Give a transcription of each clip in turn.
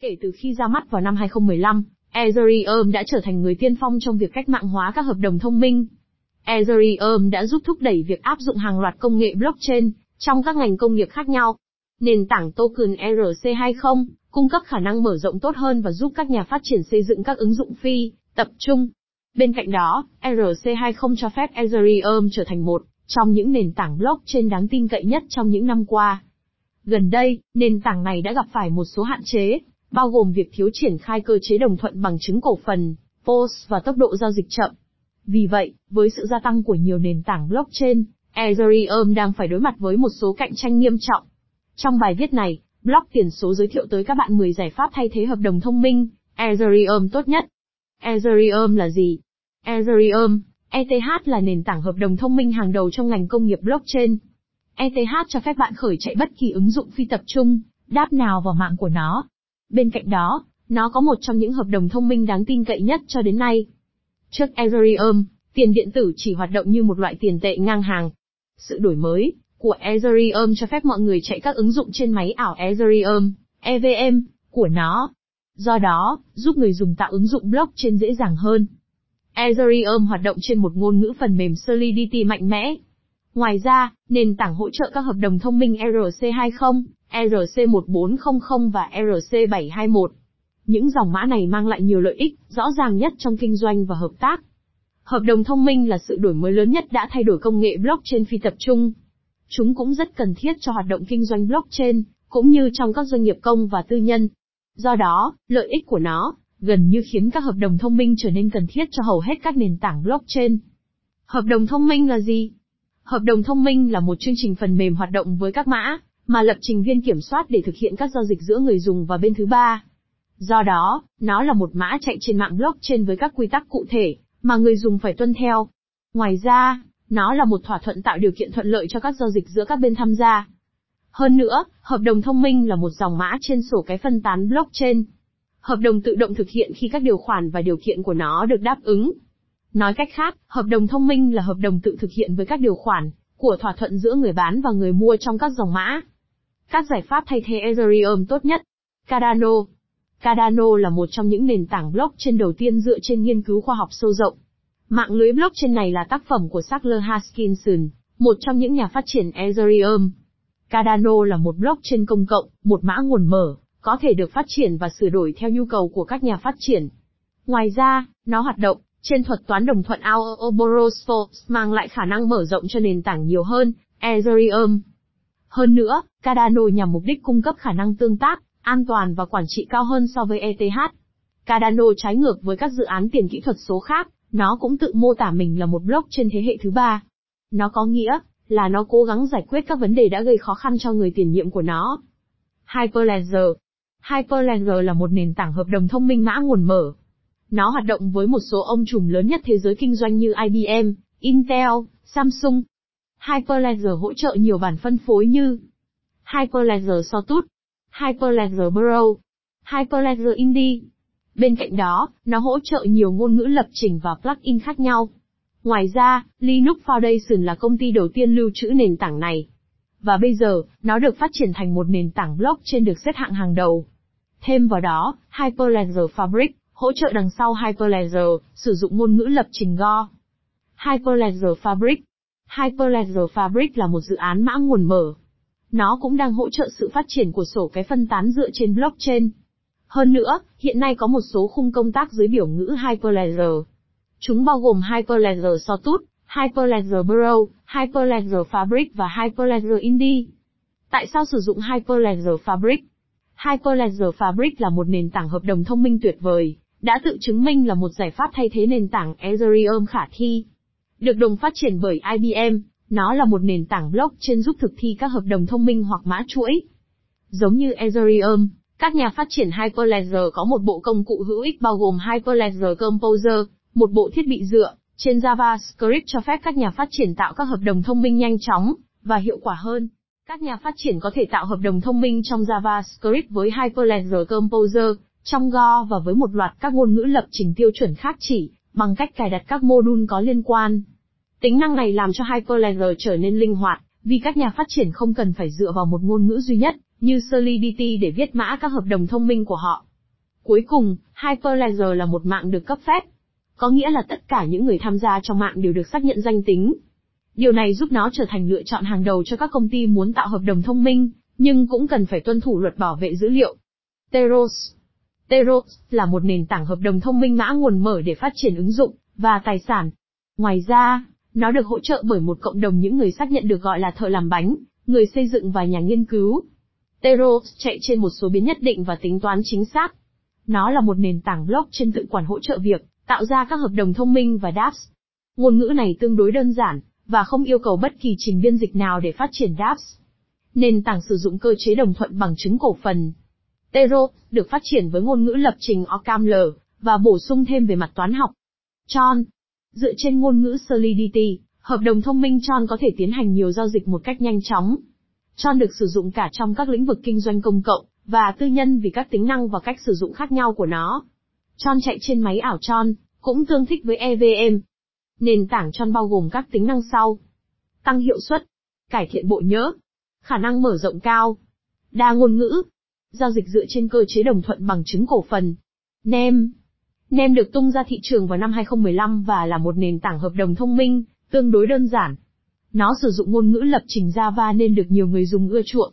Kể từ khi ra mắt vào năm 2015, Ethereum đã trở thành người tiên phong trong việc cách mạng hóa các hợp đồng thông minh. Ethereum đã giúp thúc đẩy việc áp dụng hàng loạt công nghệ blockchain trong các ngành công nghiệp khác nhau. Nền tảng token ERC20 cung cấp khả năng mở rộng tốt hơn và giúp các nhà phát triển xây dựng các ứng dụng phi tập trung. Bên cạnh đó, ERC20 cho phép Ethereum trở thành một trong những nền tảng blockchain đáng tin cậy nhất trong những năm qua. Gần đây, nền tảng này đã gặp phải một số hạn chế, bao gồm việc thiếu triển khai cơ chế đồng thuận bằng chứng cổ phần, POS và tốc độ giao dịch chậm. Vì vậy, với sự gia tăng của nhiều nền tảng blockchain, Ethereum đang phải đối mặt với một số cạnh tranh nghiêm trọng. Trong bài viết này, blog tiền số giới thiệu tới các bạn 10 giải pháp thay thế hợp đồng thông minh, Ethereum tốt nhất. Ethereum là gì? Ethereum, ETH là nền tảng hợp đồng thông minh hàng đầu trong ngành công nghiệp blockchain. ETH cho phép bạn khởi chạy bất kỳ ứng dụng phi tập trung, đáp nào vào mạng của nó. Bên cạnh đó, nó có một trong những hợp đồng thông minh đáng tin cậy nhất cho đến nay. Trước Ethereum, tiền điện tử chỉ hoạt động như một loại tiền tệ ngang hàng. Sự đổi mới của Ethereum cho phép mọi người chạy các ứng dụng trên máy ảo Ethereum, EVM, của nó. Do đó, giúp người dùng tạo ứng dụng blockchain dễ dàng hơn. Ethereum hoạt động trên một ngôn ngữ phần mềm Solidity mạnh mẽ. Ngoài ra, nền tảng hỗ trợ các hợp đồng thông minh ERC20, ERC1400 và ERC721. Những dòng mã này mang lại nhiều lợi ích, rõ ràng nhất trong kinh doanh và hợp tác. Hợp đồng thông minh là sự đổi mới lớn nhất đã thay đổi công nghệ blockchain phi tập trung. Chúng cũng rất cần thiết cho hoạt động kinh doanh blockchain, cũng như trong các doanh nghiệp công và tư nhân. Do đó, lợi ích của nó, gần như khiến các hợp đồng thông minh trở nên cần thiết cho hầu hết các nền tảng blockchain. Hợp đồng thông minh là gì? Hợp đồng thông minh là một chương trình phần mềm hoạt động với các mã, mà lập trình viên kiểm soát để thực hiện các giao dịch giữa người dùng và bên thứ ba. Do đó, nó là một mã chạy trên mạng blockchain với các quy tắc cụ thể, mà người dùng phải tuân theo. Ngoài ra, nó là một thỏa thuận tạo điều kiện thuận lợi cho các giao dịch giữa các bên tham gia. Hơn nữa, hợp đồng thông minh là một dòng mã trên sổ cái phân tán blockchain. Hợp đồng tự động thực hiện khi các điều khoản và điều kiện của nó được đáp ứng. Nói cách khác, hợp đồng thông minh là hợp đồng tự thực hiện với các điều khoản của thỏa thuận giữa người bán và người mua trong các dòng mã. Các giải pháp thay thế Ethereum tốt nhất. Cardano. Cardano là một trong những nền tảng blockchain đầu tiên dựa trên nghiên cứu khoa học sâu rộng. Mạng lưới blockchain này là tác phẩm của Sackler Haskinson, một trong những nhà phát triển Ethereum. Cardano là một blockchain công cộng, một mã nguồn mở, có thể được phát triển và sửa đổi theo nhu cầu của các nhà phát triển. Ngoài ra, nó hoạt động trên thuật toán đồng thuận Ouroboros mang lại khả năng mở rộng cho nền tảng nhiều hơn, Ethereum. Hơn nữa, Cardano nhằm mục đích cung cấp khả năng tương tác, an toàn và quản trị cao hơn so với ETH. Cardano trái ngược với các dự án tiền kỹ thuật số khác, nó cũng tự mô tả mình là một blockchain thế hệ thứ ba. Nó có nghĩa là nó cố gắng giải quyết các vấn đề đã gây khó khăn cho người tiền nhiệm của nó. Hyperledger Hyperledger là một nền tảng hợp đồng thông minh mã nguồn mở. Nó hoạt động với một số ông trùm lớn nhất thế giới kinh doanh như IBM, Intel, Samsung. Hyperledger hỗ trợ nhiều bản phân phối như Hyperledger Sawtooth, Hyperledger Burrow, Hyperledger Indie. Bên cạnh đó, nó hỗ trợ nhiều ngôn ngữ lập trình và plugin khác nhau. Ngoài ra, Linux Foundation là công ty đầu tiên lưu trữ nền tảng này. Và bây giờ, nó được phát triển thành một nền tảng blockchain được xếp hạng hàng đầu. Thêm vào đó, Hyperledger Fabric, hỗ trợ đằng sau Hyperledger, sử dụng ngôn ngữ lập trình Go. Hyperledger Fabric Hyperledger Fabric là một dự án mã nguồn mở. Nó cũng đang hỗ trợ sự phát triển của sổ cái phân tán dựa trên blockchain. Hơn nữa, hiện nay có một số khung công tác dưới biểu ngữ Hyperledger. Chúng bao gồm Hyperledger Sawtooth, Hyperledger Burrow, Hyperledger Fabric và Hyperledger Indie. Tại sao sử dụng Hyperledger Fabric? Hyperledger Fabric là một nền tảng hợp đồng thông minh tuyệt vời, đã tự chứng minh là một giải pháp thay thế nền tảng Ethereum khả thi. Được đồng phát triển bởi IBM, nó là một nền tảng blockchain giúp thực thi các hợp đồng thông minh hoặc mã chuỗi. Giống như Ethereum, các nhà phát triển Hyperledger có một bộ công cụ hữu ích bao gồm Hyperledger Composer, một bộ thiết bị dựa trên JavaScript cho phép các nhà phát triển tạo các hợp đồng thông minh nhanh chóng và hiệu quả hơn. Các nhà phát triển có thể tạo hợp đồng thông minh trong JavaScript với Hyperledger Composer, trong Go và với một loạt các ngôn ngữ lập trình tiêu chuẩn khác chỉ bằng cách cài đặt các module có liên quan. Tính năng này làm cho Hyperledger trở nên linh hoạt, vì các nhà phát triển không cần phải dựa vào một ngôn ngữ duy nhất như Solidity để viết mã các hợp đồng thông minh của họ. Cuối cùng, Hyperledger là một mạng được cấp phép. Có nghĩa là tất cả những người tham gia trong mạng đều được xác nhận danh tính. Điều này giúp nó trở thành lựa chọn hàng đầu cho các công ty muốn tạo hợp đồng thông minh, nhưng cũng cần phải tuân thủ luật bảo vệ dữ liệu. Teros Teros là một nền tảng hợp đồng thông minh mã nguồn mở để phát triển ứng dụng và tài sản. Ngoài ra, nó được hỗ trợ bởi một cộng đồng những người xác nhận được gọi là thợ làm bánh, người xây dựng và nhà nghiên cứu. Teros chạy trên một số biến nhất định và tính toán chính xác. Nó là một nền tảng blockchain tự quản hỗ trợ việc tạo ra các hợp đồng thông minh và dApps. Ngôn ngữ này tương đối đơn giản và không yêu cầu bất kỳ trình biên dịch nào để phát triển dApps. Nền tảng sử dụng cơ chế đồng thuận bằng chứng cổ phần. Tero được phát triển với ngôn ngữ lập trình OCaml và bổ sung thêm về mặt toán học. Tron Dựa trên ngôn ngữ Solidity, hợp đồng thông minh Tron có thể tiến hành nhiều giao dịch một cách nhanh chóng. Tron được sử dụng cả trong các lĩnh vực kinh doanh công cộng và tư nhân vì các tính năng và cách sử dụng khác nhau của nó. Tron chạy trên máy ảo Tron, cũng tương thích với EVM. Nền tảng Tron bao gồm các tính năng sau. Tăng hiệu suất, cải thiện bộ nhớ, khả năng mở rộng cao, đa ngôn ngữ, giao dịch dựa trên cơ chế đồng thuận bằng chứng cổ phần. NEM NEM được tung ra thị trường vào năm 2015 và là một nền tảng hợp đồng thông minh, tương đối đơn giản. Nó sử dụng ngôn ngữ lập trình Java nên được nhiều người dùng ưa chuộng.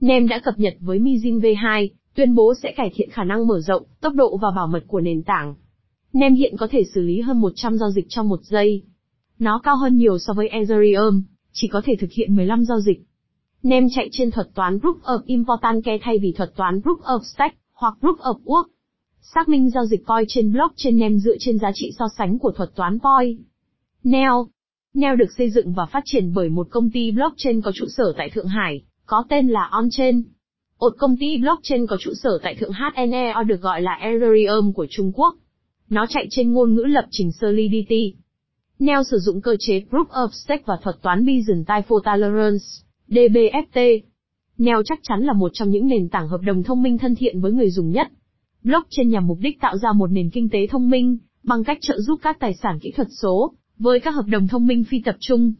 NEM đã cập nhật với Mizin V2, tuyên bố sẽ cải thiện khả năng mở rộng, tốc độ và bảo mật của nền tảng. NEM hiện có thể xử lý hơn 100 giao dịch trong một giây. Nó cao hơn nhiều so với Ethereum, chỉ có thể thực hiện 15 giao dịch. NEM chạy trên thuật toán Proof of Importance thay vì thuật toán Proof of Stake, hoặc Proof of Work. Xác minh giao dịch POI trên blockchain NEM dựa trên giá trị so sánh của thuật toán POI. NEO NEO được xây dựng và phát triển bởi một công ty blockchain có trụ sở tại Thượng Hải, có tên là OnChain. Một công ty blockchain có trụ sở tại Thượng HNEO được gọi là Ethereum của Trung Quốc. Nó chạy trên ngôn ngữ lập trình Solidity. NEO sử dụng cơ chế Proof of Stake và thuật toán Byzantine Fault Tolerance, DBFT. NEO chắc chắn là một trong những nền tảng hợp đồng thông minh thân thiện với người dùng nhất. Blockchain nhằm mục đích tạo ra một nền kinh tế thông minh, bằng cách trợ giúp các tài sản kỹ thuật số, với các hợp đồng thông minh phi tập trung.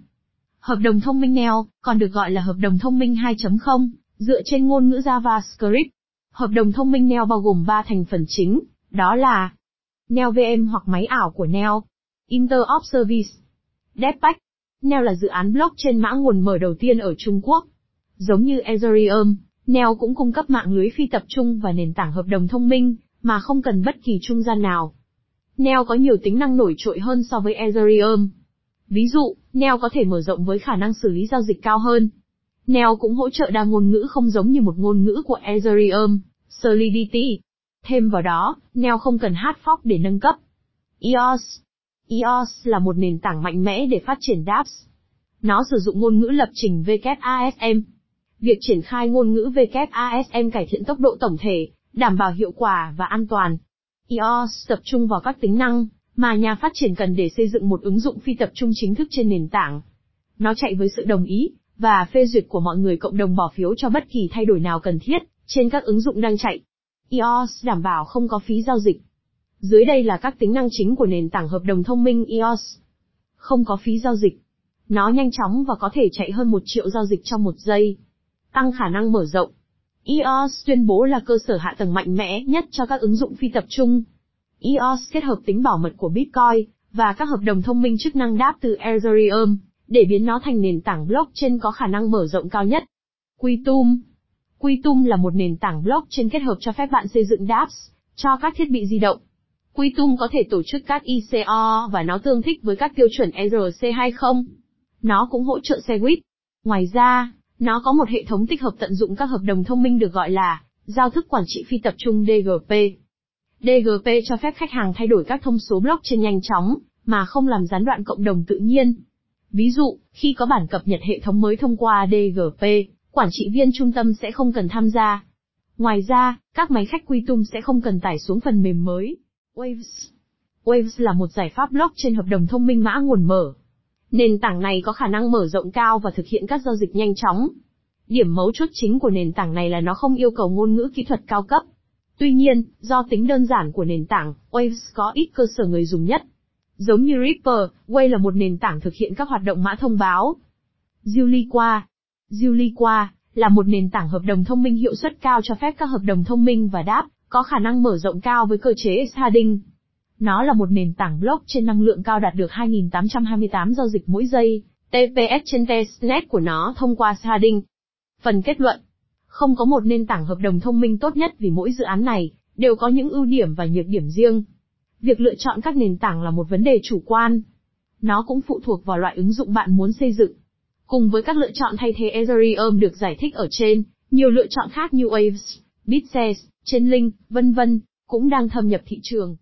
Hợp đồng thông minh NEO, còn được gọi là hợp đồng thông minh 2.0, dựa trên ngôn ngữ JavaScript. Hợp đồng thông minh NEO bao gồm 3 thành phần chính, đó là NEO VM hoặc máy ảo của NEO, Interop Service, DevPack. NEO là dự án blockchain mã nguồn mở đầu tiên ở Trung Quốc. Giống như Ethereum, NEO cũng cung cấp mạng lưới phi tập trung và nền tảng hợp đồng thông minh, mà không cần bất kỳ trung gian nào. NEO có nhiều tính năng nổi trội hơn so với Ethereum. Ví dụ, NEO có thể mở rộng với khả năng xử lý giao dịch cao hơn. NEO cũng hỗ trợ đa ngôn ngữ không giống như một ngôn ngữ của Ethereum, Solidity. Thêm vào đó, NEO không cần hard fork để nâng cấp. EOS EOS là một nền tảng mạnh mẽ để phát triển dApps. Nó sử dụng ngôn ngữ lập trình WASM. Việc triển khai ngôn ngữ WASM cải thiện tốc độ tổng thể, đảm bảo hiệu quả và an toàn. EOS tập trung vào các tính năng mà nhà phát triển cần để xây dựng một ứng dụng phi tập trung chính thức trên nền tảng. Nó chạy với sự đồng ý và phê duyệt của mọi người cộng đồng bỏ phiếu cho bất kỳ thay đổi nào cần thiết trên các ứng dụng đang chạy. EOS đảm bảo không có phí giao dịch. Dưới đây là các tính năng chính của nền tảng hợp đồng thông minh EOS. Không có phí giao dịch. Nó nhanh chóng và có thể chạy hơn một triệu giao dịch trong một giây. Tăng khả năng mở rộng. EOS tuyên bố là cơ sở hạ tầng mạnh mẽ nhất cho các ứng dụng phi tập trung. EOS kết hợp tính bảo mật của Bitcoin và các hợp đồng thông minh chức năng đáp từ Ethereum để biến nó thành nền tảng blockchain có khả năng mở rộng cao nhất. Quitum Quitum là một nền tảng blockchain kết hợp cho phép bạn xây dựng dApps cho các thiết bị di động. Quy Tung có thể tổ chức các ICO và nó tương thích với các tiêu chuẩn ERC20. Nó cũng hỗ trợ xe buýt. Ngoài ra, nó có một hệ thống tích hợp tận dụng các hợp đồng thông minh được gọi là giao thức quản trị phi tập trung DGP. DGP cho phép khách hàng thay đổi các thông số blockchain nhanh chóng, mà không làm gián đoạn cộng đồng tự nhiên. Ví dụ, khi có bản cập nhật hệ thống mới thông qua DGP, quản trị viên trung tâm sẽ không cần tham gia. Ngoài ra, các máy khách quy tung sẽ không cần tải xuống phần mềm mới. Waves Waves là một giải pháp blockchain hợp đồng thông minh mã nguồn mở. Nền tảng này có khả năng mở rộng cao và thực hiện các giao dịch nhanh chóng. Điểm mấu chốt chính của nền tảng này là nó không yêu cầu ngôn ngữ kỹ thuật cao cấp. Tuy nhiên, do tính đơn giản của nền tảng, Waves có ít cơ sở người dùng nhất. Giống như Ripper, Way là một nền tảng thực hiện các hoạt động mã thông báo. Juliqua Juliqua là một nền tảng hợp đồng thông minh hiệu suất cao cho phép các hợp đồng thông minh và đáp, có khả năng mở rộng cao với cơ chế sharding. Nó là một nền tảng blockchain năng lượng cao đạt được 2.828 giao dịch mỗi giây, TPS trên testnet của nó thông qua sharding. Phần kết luận Không có một nền tảng hợp đồng thông minh tốt nhất vì mỗi dự án này, đều có những ưu điểm và nhược điểm riêng. Việc lựa chọn các nền tảng là một vấn đề chủ quan. Nó cũng phụ thuộc vào loại ứng dụng bạn muốn xây dựng. Cùng với các lựa chọn thay thế Ethereum được giải thích ở trên, nhiều lựa chọn khác như Waves, Bitses, Chainlink, vân vân, cũng đang thâm nhập thị trường.